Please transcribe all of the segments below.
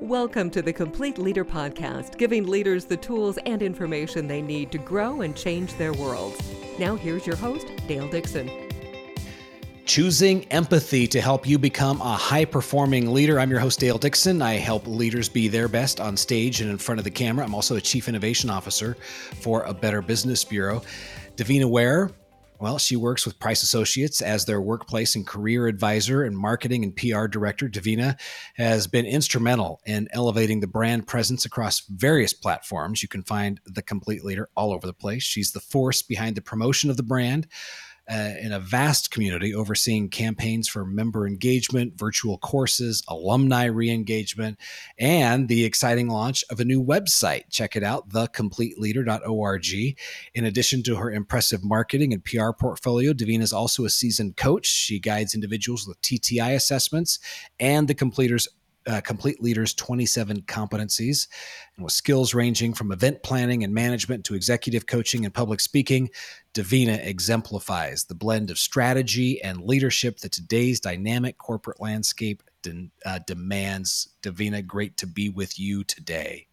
Welcome to the Complete Leader Podcast, giving leaders the tools and information they need to grow and change their worlds. Now, here's your host, Dale Dixon. Choosing empathy to help you become a high performing leader. I'm your host, Dale Dixon. I help leaders be their best on stage and in front of the camera. I'm also a chief innovation officer for a Better Business Bureau. Davina Ware well, she works with Price Associates as their workplace and career advisor and marketing and PR director. Davina has been instrumental in elevating the brand presence across various platforms. You can find the complete leader all over the place. She's the force behind the promotion of the brand uh, in a vast community overseeing campaigns for member engagement, virtual courses, alumni re engagement, and the exciting launch of a new website. Check it out, thecompleteleader.org. In addition to her impressive marketing and PR portfolio, Davina is also a seasoned coach. She guides individuals with TTI assessments and the completers uh, Complete Leaders 27 competencies, and with skills ranging from event planning and management to executive coaching and public speaking, Davina exemplifies the blend of strategy and leadership that today's dynamic corporate landscape de- uh, demands. Davina, great to be with you today.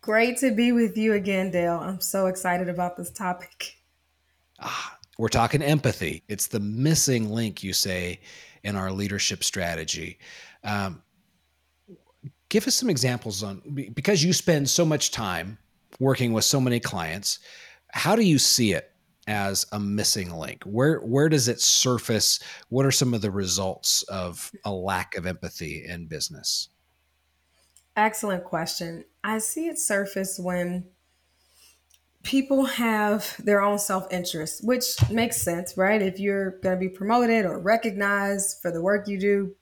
Great to be with you again, Dale. I'm so excited about this topic. Ah, we're talking empathy. It's the missing link, you say, in our leadership strategy. Um, give us some examples on because you spend so much time working with so many clients how do you see it as a missing link? Where where does it surface? What are some of the results of a lack of empathy in business? Excellent question. I see it surface when people have their own self-interest which makes sense right? If you're going to be promoted or recognized for the work you do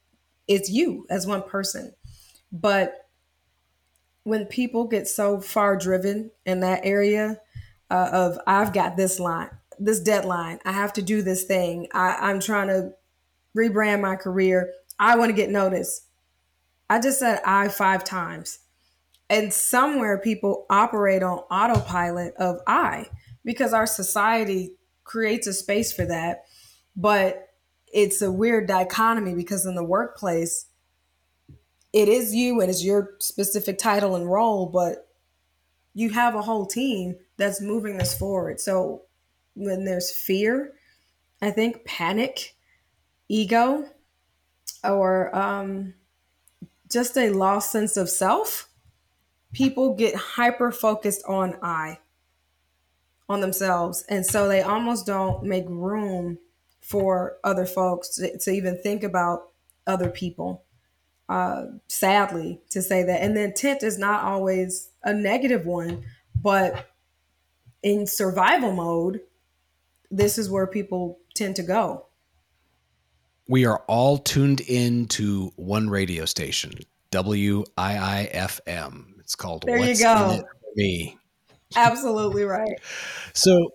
it's you as one person but when people get so far driven in that area uh, of I've got this line, this deadline, I have to do this thing, I, I'm trying to rebrand my career, I want to get noticed. I just said I five times. And somewhere people operate on autopilot of I because our society creates a space for that. But it's a weird dichotomy because in the workplace, it is you and it's your specific title and role, but you have a whole team that's moving this forward. So when there's fear, I think panic, ego, or um, just a lost sense of self, people get hyper focused on I, on themselves. And so they almost don't make room for other folks to, to even think about other people uh, sadly to say that. And the intent is not always a negative one, but in survival mode, this is where people tend to go. We are all tuned in to one radio station, WIIFM. It's called there What's you go. In It For Me. Absolutely right. So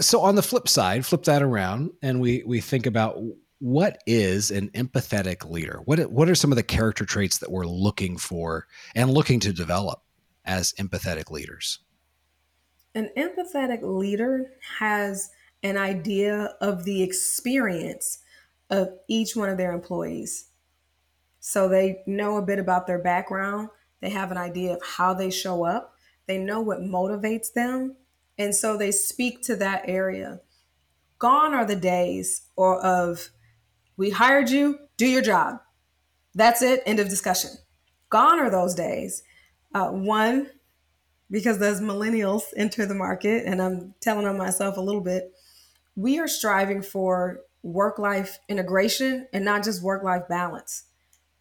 so on the flip side, flip that around and we we think about what is an empathetic leader? What what are some of the character traits that we're looking for and looking to develop as empathetic leaders? An empathetic leader has an idea of the experience of each one of their employees. So they know a bit about their background, they have an idea of how they show up, they know what motivates them, and so they speak to that area. Gone are the days or of we hired you, do your job. That's it, end of discussion. Gone are those days. Uh, one, because as millennials enter the market, and I'm telling on myself a little bit, we are striving for work life integration and not just work life balance.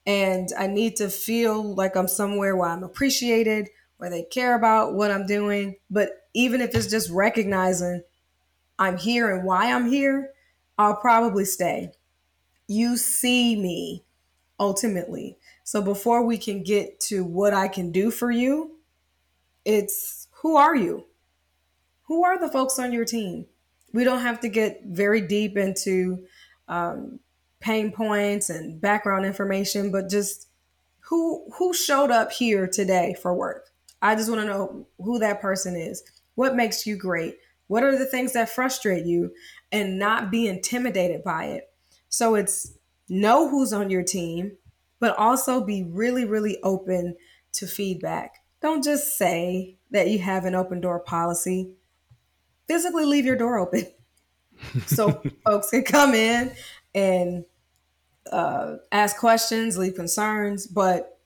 And I need to feel like I'm somewhere where I'm appreciated, where they care about what I'm doing. But even if it's just recognizing I'm here and why I'm here, I'll probably stay you see me ultimately. So before we can get to what I can do for you, it's who are you? Who are the folks on your team? We don't have to get very deep into um, pain points and background information, but just who who showed up here today for work. I just want to know who that person is. What makes you great? What are the things that frustrate you? And not be intimidated by it so it's know who's on your team, but also be really, really open to feedback. Don't just say that you have an open door policy. Physically leave your door open so folks can come in and uh, ask questions, leave concerns, but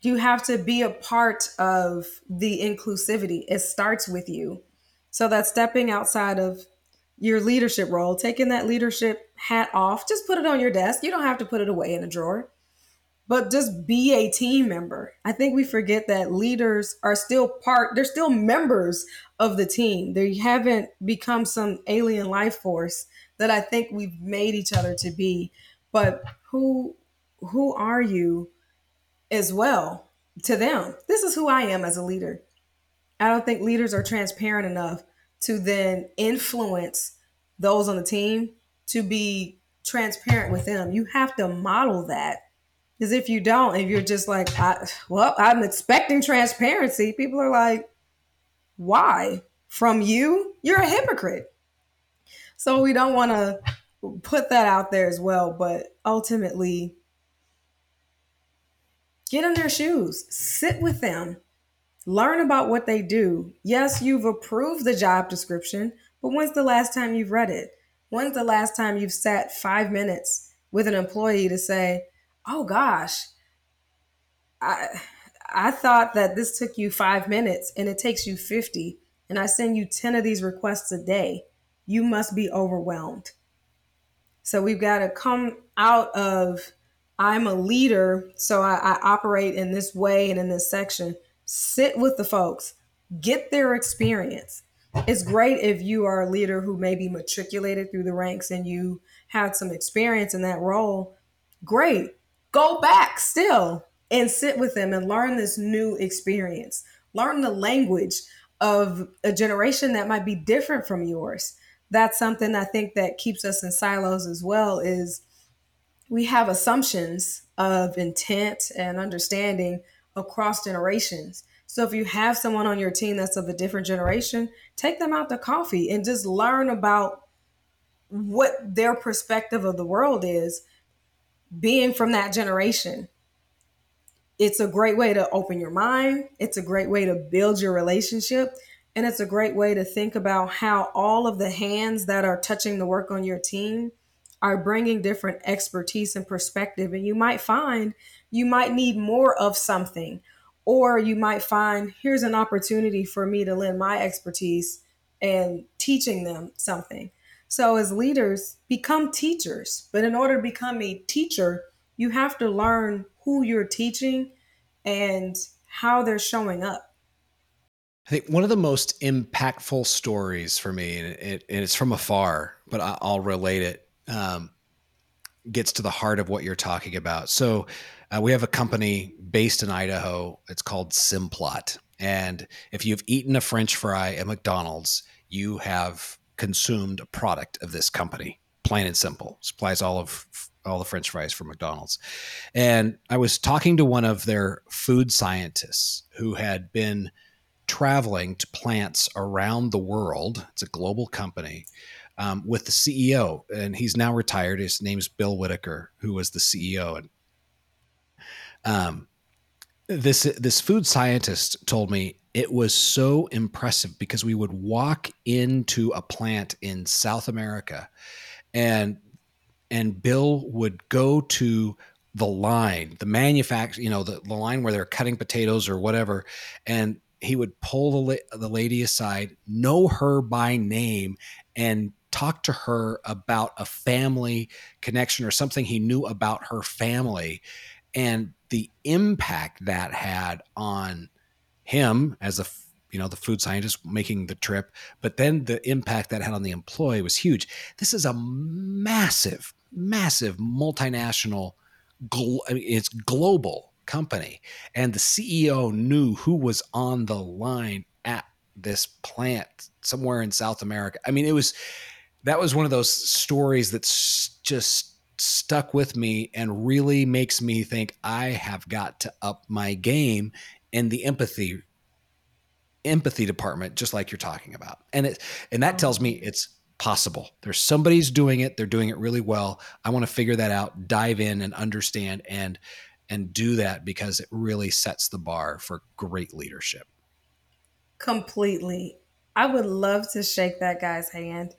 you have to be a part of the inclusivity. It starts with you. So that stepping outside of your leadership role, taking that leadership hat off, just put it on your desk. You don't have to put it away in a drawer, but just be a team member. I think we forget that leaders are still part, they're still members of the team. They haven't become some alien life force that I think we've made each other to be. But who who are you as well to them? This is who I am as a leader. I don't think leaders are transparent enough to then influence those on the team to be transparent with them. You have to model that. Because if you don't, if you're just like, I, well, I'm expecting transparency, people are like, why? From you? You're a hypocrite. So we don't want to put that out there as well. But ultimately, get in their shoes, sit with them, learn about what they do. Yes, you've approved the job description, but when's the last time you've read it? When's the last time you've sat five minutes with an employee to say, oh gosh, I, I thought that this took you five minutes and it takes you 50, and I send you 10 of these requests a day. You must be overwhelmed. So we've got to come out of I'm a leader, so I, I operate in this way and in this section. Sit with the folks, get their experience. It's great if you are a leader who maybe matriculated through the ranks and you had some experience in that role. Great. Go back still and sit with them and learn this new experience. Learn the language of a generation that might be different from yours. That's something I think that keeps us in silos as well is we have assumptions of intent and understanding across generations. So if you have someone on your team that's of a different generation, take them out to coffee and just learn about what their perspective of the world is being from that generation it's a great way to open your mind. It's a great way to build your relationship. And it's a great way to think about how all of the hands that are touching the work on your team are bringing different expertise and perspective. And you might find you might need more of something, or you might find here's an opportunity for me to lend my expertise and teaching them something. So, as leaders, become teachers. But in order to become a teacher, you have to learn who you're teaching and how they're showing up. I think one of the most impactful stories for me, and, it, and it's from afar, but I'll relate it, um, gets to the heart of what you're talking about. So, uh, we have a company based in Idaho. It's called Simplot. And if you've eaten a French fry at McDonald's, you have consumed a product of this company, plain and simple. Supplies all of all the french fries from McDonald's. And I was talking to one of their food scientists who had been traveling to plants around the world. It's a global company um, with the CEO, and he's now retired. His name's Bill Whitacre, who was the CEO. And um, this this food scientist told me it was so impressive because we would walk into a plant in South America and and Bill would go to the line, the manufacture, you know, the, the line where they're cutting potatoes or whatever, and he would pull the, the lady aside, know her by name, and talk to her about a family connection or something he knew about her family and the impact that had on him as a you know the food scientist making the trip but then the impact that had on the employee was huge this is a massive massive multinational, gl- I mean, it's global company, and the CEO knew who was on the line at this plant somewhere in South America. I mean, it was that was one of those stories that just stuck with me and really makes me think I have got to up my game in the empathy empathy department just like you're talking about. And it and that tells me it's possible. There's somebody's doing it, they're doing it really well. I want to figure that out, dive in and understand and and do that because it really sets the bar for great leadership. Completely. I would love to shake that guy's hand.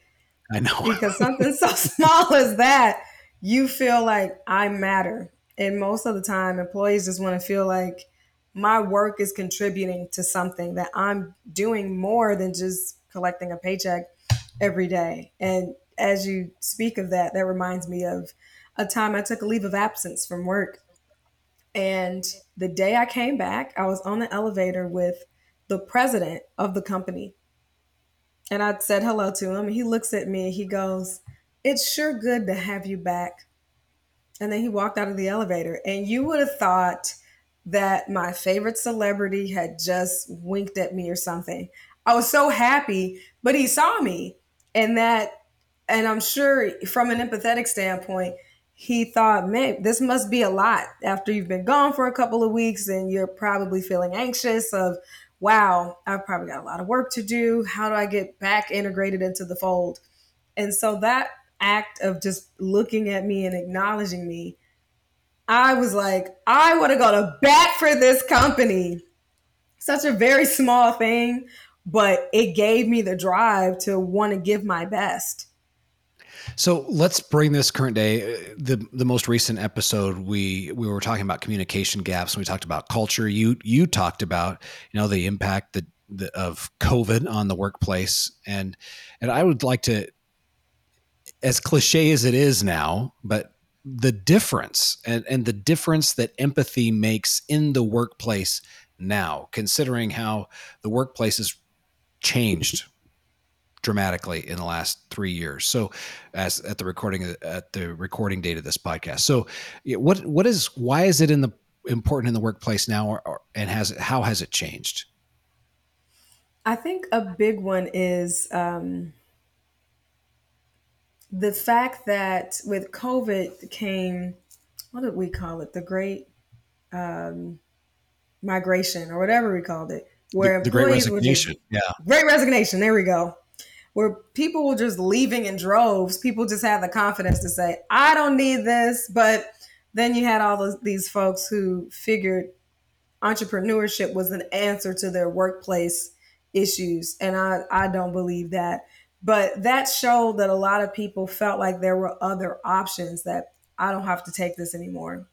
I know. because something so small as that, you feel like I matter. And most of the time, employees just want to feel like my work is contributing to something that I'm doing more than just collecting a paycheck every day. And as you speak of that, that reminds me of a time I took a leave of absence from work. And the day I came back, I was on the elevator with the president of the company. And I said hello to him. He looks at me he goes, It's sure good to have you back. And then he walked out of the elevator. And you would have thought that my favorite celebrity had just winked at me or something. I was so happy, but he saw me. And that, and I'm sure from an empathetic standpoint, he thought, man, this must be a lot after you've been gone for a couple of weeks and you're probably feeling anxious of, wow, I've probably got a lot of work to do. How do I get back integrated into the fold? And so that act of just looking at me and acknowledging me, I was like, I want to go to bat for this company. Such a very small thing, but it gave me the drive to want to give my best. So let's bring this current day. Uh, the the most recent episode, we we were talking about communication gaps. And we talked about culture. You you talked about you know the impact that the, of COVID on the workplace, and and I would like to, as cliche as it is now, but the difference and and the difference that empathy makes in the workplace now, considering how the workplace has changed dramatically in the last three years. So, as at the recording at the recording date of this podcast. So, what what is why is it in the important in the workplace now, or, or, and has it, how has it changed? I think a big one is um, the fact that with COVID came what did we call it? The Great um, Migration or whatever we called it, where the, the Great Resignation. Just, yeah, Great Resignation. There we go where people were just leaving in droves. People just had the confidence to say, I don't need this. But then you had all those, these folks who figured entrepreneurship was an answer to their workplace issues. And I, I don't believe that. But that showed that a lot of people felt like there were other options that I don't have to take this anymore.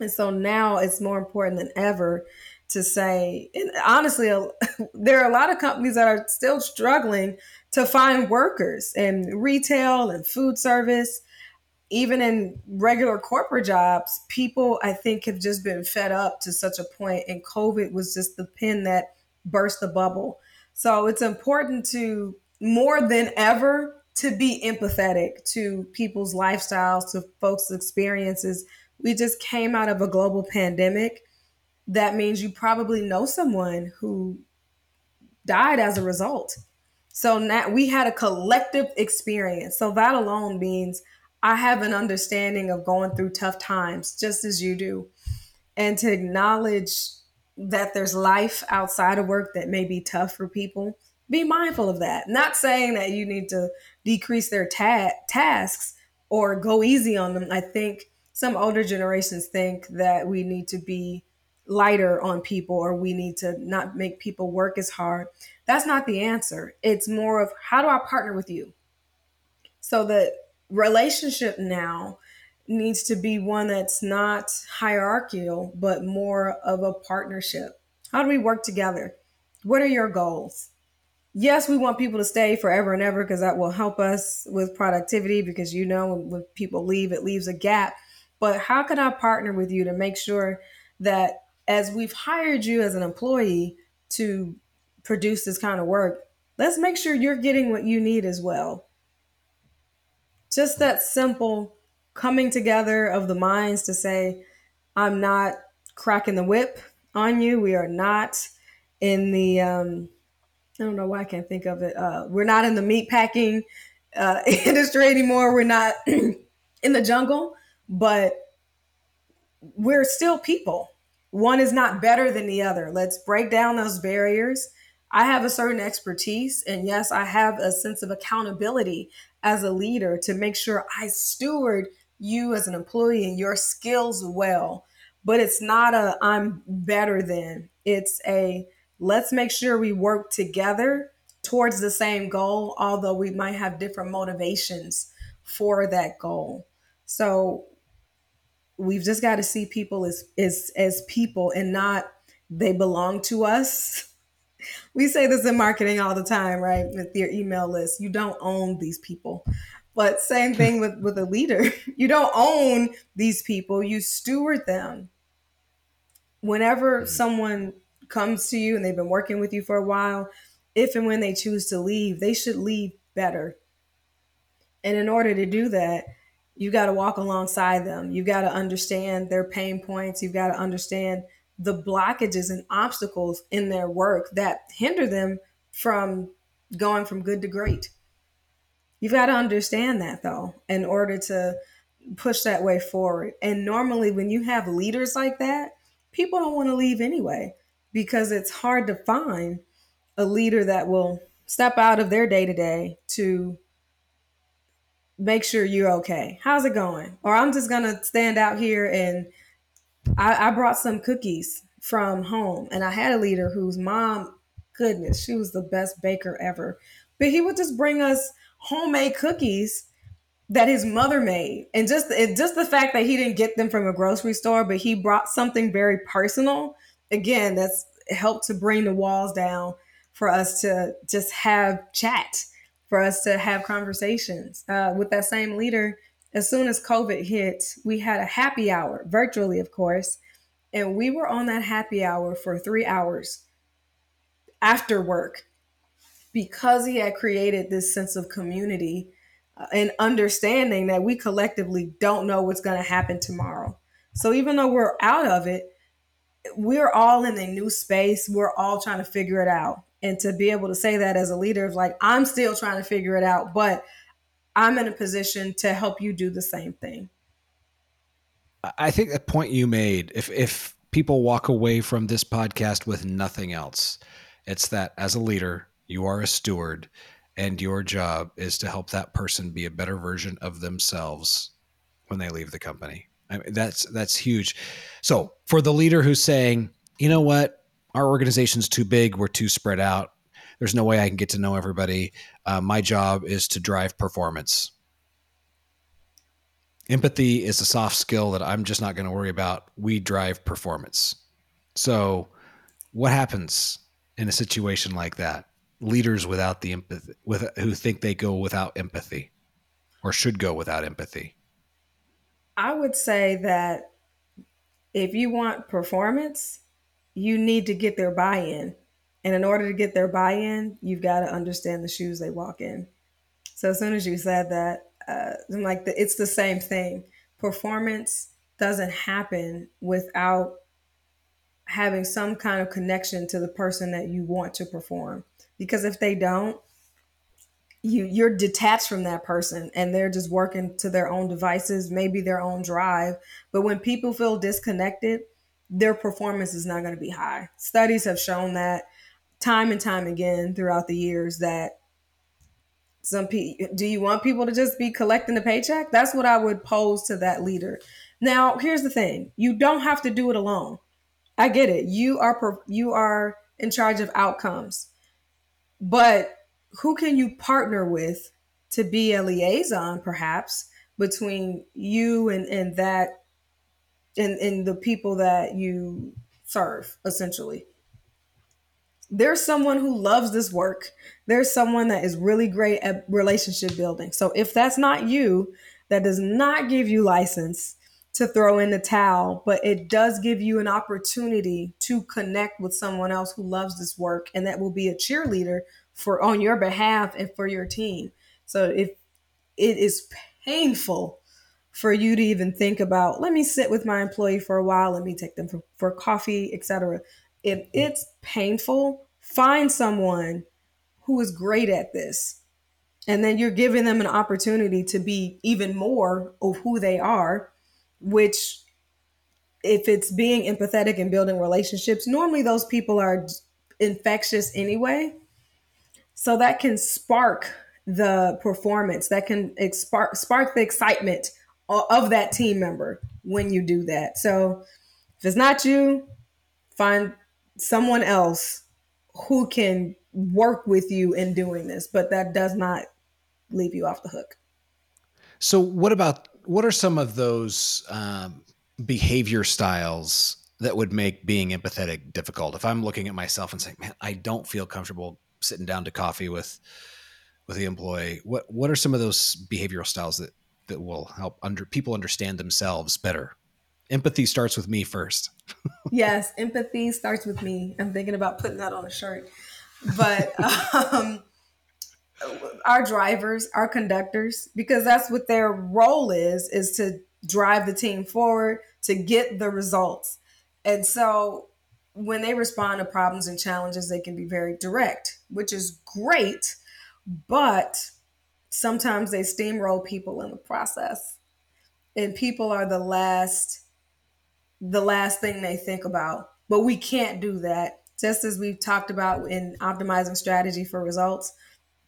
And so now it's more important than ever to say, and honestly, there are a lot of companies that are still struggling to find workers in retail and food service, even in regular corporate jobs. People, I think, have just been fed up to such a point, and COVID was just the pin that burst the bubble. So it's important to more than ever to be empathetic to people's lifestyles, to folks' experiences. We just came out of a global pandemic that means you probably know someone who died as a result. So now we had a collective experience. So that alone means I have an understanding of going through tough times just as you do. And to acknowledge that there's life outside of work that may be tough for people, be mindful of that. Not saying that you need to decrease their ta- tasks or go easy on them. I think some older generations think that we need to be lighter on people or we need to not make people work as hard. That's not the answer. It's more of how do I partner with you? So the relationship now needs to be one that's not hierarchical, but more of a partnership. How do we work together? What are your goals? Yes, we want people to stay forever and ever because that will help us with productivity because you know when people leave, it leaves a gap. But how can I partner with you to make sure that as we've hired you as an employee to produce this kind of work, let's make sure you're getting what you need as well. Just that simple coming together of the minds to say, I'm not cracking the whip on you. We are not in the, um, I don't know why I can't think of it. Uh, we're not in the meat packing uh, industry anymore. We're not in the jungle, but we're still people one is not better than the other. Let's break down those barriers. I have a certain expertise, and yes, I have a sense of accountability as a leader to make sure I steward you as an employee and your skills well. But it's not a I'm better than. It's a let's make sure we work together towards the same goal, although we might have different motivations for that goal. So we've just got to see people as as as people and not they belong to us. We say this in marketing all the time, right? With your email list, you don't own these people. But same thing with with a leader. You don't own these people, you steward them. Whenever mm-hmm. someone comes to you and they've been working with you for a while, if and when they choose to leave, they should leave better. And in order to do that, you got to walk alongside them. You got to understand their pain points. You've got to understand the blockages and obstacles in their work that hinder them from going from good to great. You've got to understand that though, in order to push that way forward. And normally, when you have leaders like that, people don't want to leave anyway because it's hard to find a leader that will step out of their day to day to make sure you're okay. How's it going? Or I'm just gonna stand out here and I, I brought some cookies from home, and I had a leader whose mom, goodness, she was the best baker ever. But he would just bring us homemade cookies that his mother made, and just it, just the fact that he didn't get them from a grocery store, but he brought something very personal. Again, that's helped to bring the walls down for us to just have chat, for us to have conversations. Uh, with that same leader, as soon as COVID hit, we had a happy hour, virtually, of course. And we were on that happy hour for three hours after work because he had created this sense of community uh, and understanding that we collectively don't know what's going to happen tomorrow. So even though we're out of it, we're all in a new space. We're all trying to figure it out and to be able to say that as a leader of like i'm still trying to figure it out but i'm in a position to help you do the same thing. I think the point you made if if people walk away from this podcast with nothing else it's that as a leader you are a steward and your job is to help that person be a better version of themselves when they leave the company. I mean, that's that's huge. So for the leader who's saying you know what our organization's too big. We're too spread out. There's no way I can get to know everybody. Uh, my job is to drive performance. Empathy is a soft skill that I'm just not going to worry about. We drive performance. So, what happens in a situation like that? Leaders without the empathy, with who think they go without empathy, or should go without empathy. I would say that if you want performance, you need to get their buy-in. And in order to get their buy-in, you've got to understand the shoes they walk in. So as soon as you said that, uh, I'm like the, it's the same thing. Performance doesn't happen without having some kind of connection to the person that you want to perform. Because if they don't, you you're detached from that person and they're just working to their own devices, maybe their own drive. But when people feel disconnected, their performance is not going to be high. Studies have shown that time and time again throughout the years that some people do you want people to just be collecting the paycheck? That's what I would pose to that leader. Now, here's the thing. You don't have to do it alone. I get it. You are you are in charge of outcomes. But who can you partner with to be a liaison perhaps between you and and that in in the people that you serve essentially. There's someone who loves this work. There's someone that is really great at relationship building. So if that's not you that does not give you license to throw in the towel but it does give you an opportunity to connect with someone else who loves this work and that will be a cheerleader for on your behalf and for your team. So if it is painful for you to even think about let me sit with my employee for a while let me take them for, for coffee etc if it's painful find someone who is great at this and then you're giving them an opportunity to be even more of who they are which if it's being empathetic and building relationships normally those people are infectious anyway. So that can spark the performance, that can spark, spark the excitement of that team member when you do that. So if it's not you, find someone else who can work with you in doing this, but that does not leave you off the hook. So, what about what are some of those um, behavior styles that would make being empathetic difficult? If I'm looking at myself and saying, "Man, I don't feel comfortable sitting down to coffee with with the employee," what what are some of those behavioral styles that that will help under people understand themselves better? Empathy starts with me first. yes, empathy starts with me. I'm thinking about putting that on a shirt. But um, our drivers, our conductors, because that's what their role is, is to drive the team forward to get the results. And so when they respond to problems and challenges, they can be very direct, which is great, but sometimes they steamroll people in the process. And people are the last the last thing they think about. But we can't do that. Just as we've talked about in optimizing strategy for results,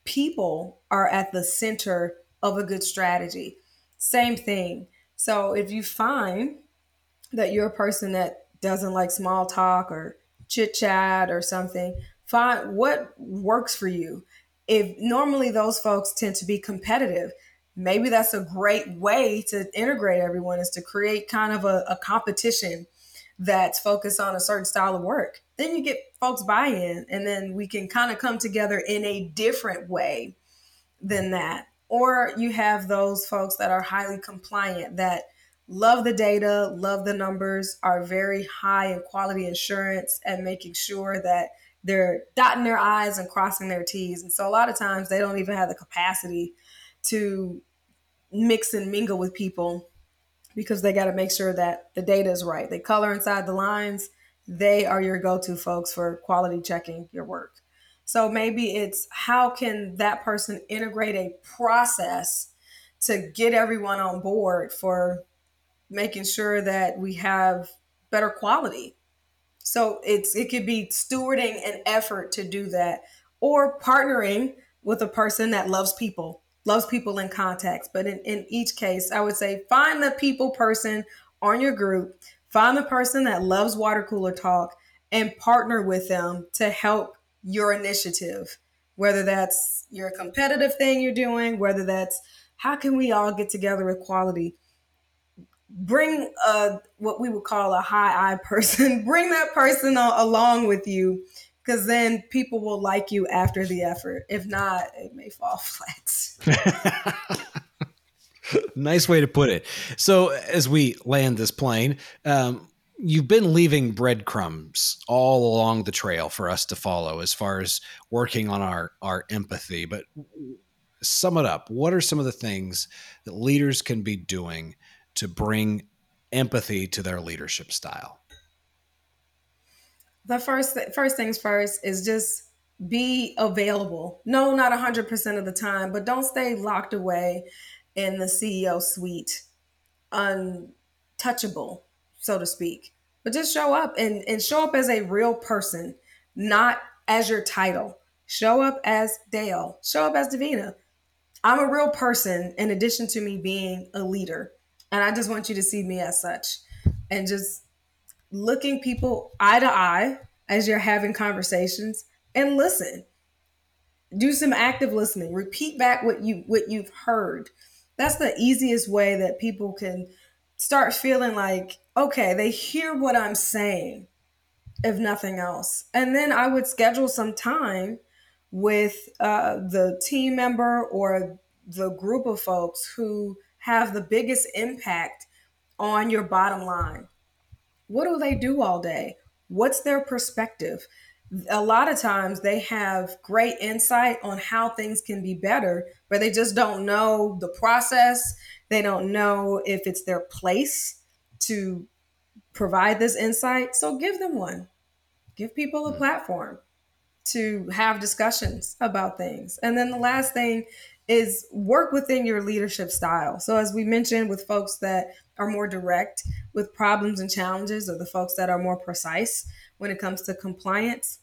people are at the center of a good strategy. Same thing. So if you find that you're a person that doesn't like small talk or chit chat or something, find what works for you. If normally those folks tend to be competitive, maybe that's a great way to integrate everyone is to create kind of a, a competition that's focused on a certain style of work. Then you get folks buy in, and then we can kind of come together in a different way than that. Or you have those folks that are highly compliant that love the data, love the numbers, are very high in quality assurance and making sure that they're dotting their I's and crossing their T's. And so a lot of times they don't even have the capacity to mix and mingle with people because they got to make sure that the data is right. They color inside the lines. They are your go to folks for quality checking your work. So maybe it's how can that person integrate a process to get everyone on board for making sure that we have better quality. So it's it could be stewarding an effort to do that or partnering with a person that loves people loves people in context. But in, in each case, I would say find the people person on your group, find the person that loves water cooler talk, and partner with them to help your initiative. Whether that's your competitive thing you're doing, whether that's how can we all get together with quality? Bring a, what we would call a high I person, bring that person along with you because then people will like you after the effort. If not, it may fall flat. nice way to put it. So, as we land this plane, um, you've been leaving breadcrumbs all along the trail for us to follow as far as working on our, our empathy. But sum it up what are some of the things that leaders can be doing to bring empathy to their leadership style? the first first things first is just be available. No, not 100% of the time, but don't stay locked away in the CEO suite, untouchable, so to speak. But just show up and, and show up as a real person, not as your title. Show up as Dale. Show up as Davina. I'm a real person in addition to me being a leader. And I just want you to see me as such and just looking people eye to eye as you're having conversations and listen. Do some active listening. Repeat back what you what you've heard. That's the easiest way that people can start feeling like, okay, they hear what I'm saying, if nothing else. And then I would schedule some time with uh, the team member or the group of folks who have the biggest impact on your bottom line. What do they do all day? What's their perspective? A lot of times they have great insight on how things can be better, but they just don't know the process. They don't know if it's their place to provide this insight. So give them one. Give people a mm-hmm. platform to have discussions about things. And then the last thing is work within your leadership style. So, as we mentioned, with folks that are more direct with problems and challenges, or the folks that are more precise when it comes to compliance,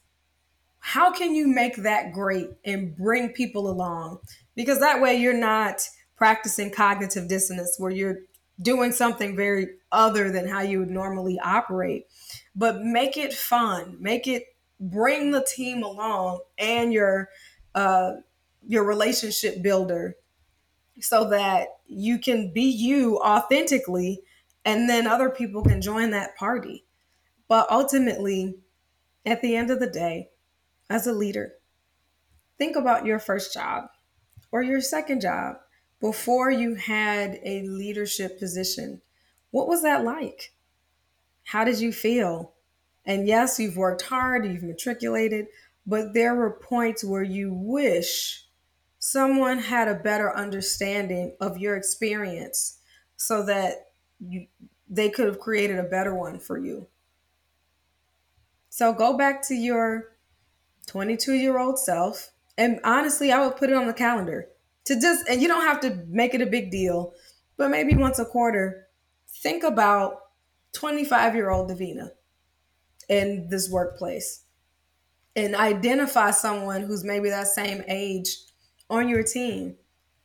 how can you make that great and bring people along? Because that way you're not practicing cognitive dissonance where you're doing something very other than how you would normally operate. But make it fun, make it bring the team along and your uh, your relationship builder so that you can be you authentically and then other people can join that party. But ultimately, at the end of the day, as a leader, think about your first job or your second job before you had a leadership position. What was that like? How did you feel? And yes, you've worked hard, you've matriculated, but there were points where you wish someone had a better understanding of your experience so that you, they could have created a better one for you. So go back to your 22 year old self. And honestly, I would put it on the calendar to just, and you don't have to make it a big deal, but maybe once a quarter, think about 25 year old Davina in this workplace and identify someone who's maybe that same age on your team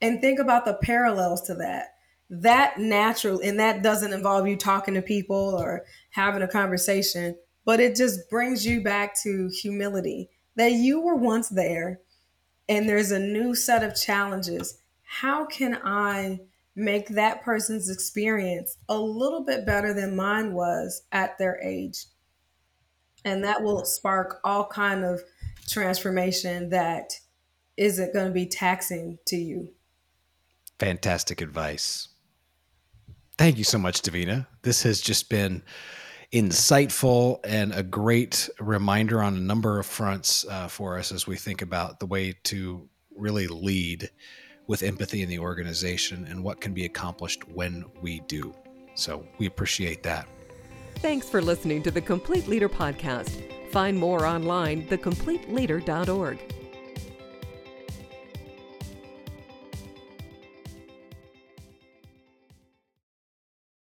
and think about the parallels to that. That natural and that doesn't involve you talking to people or having a conversation but it just brings you back to humility that you were once there and there's a new set of challenges. How can i make that person's experience a little bit better than mine was at their age? And that will spark all kind of transformation that isn't going to be taxing to you. Fantastic advice. Thank you so much, Davina. This has just been insightful and a great reminder on a number of fronts uh, for us as we think about the way to really lead with empathy in the organization and what can be accomplished when we do. So we appreciate that. Thanks for listening to the Complete Leader Podcast. Find more online, thecompleteleader.org.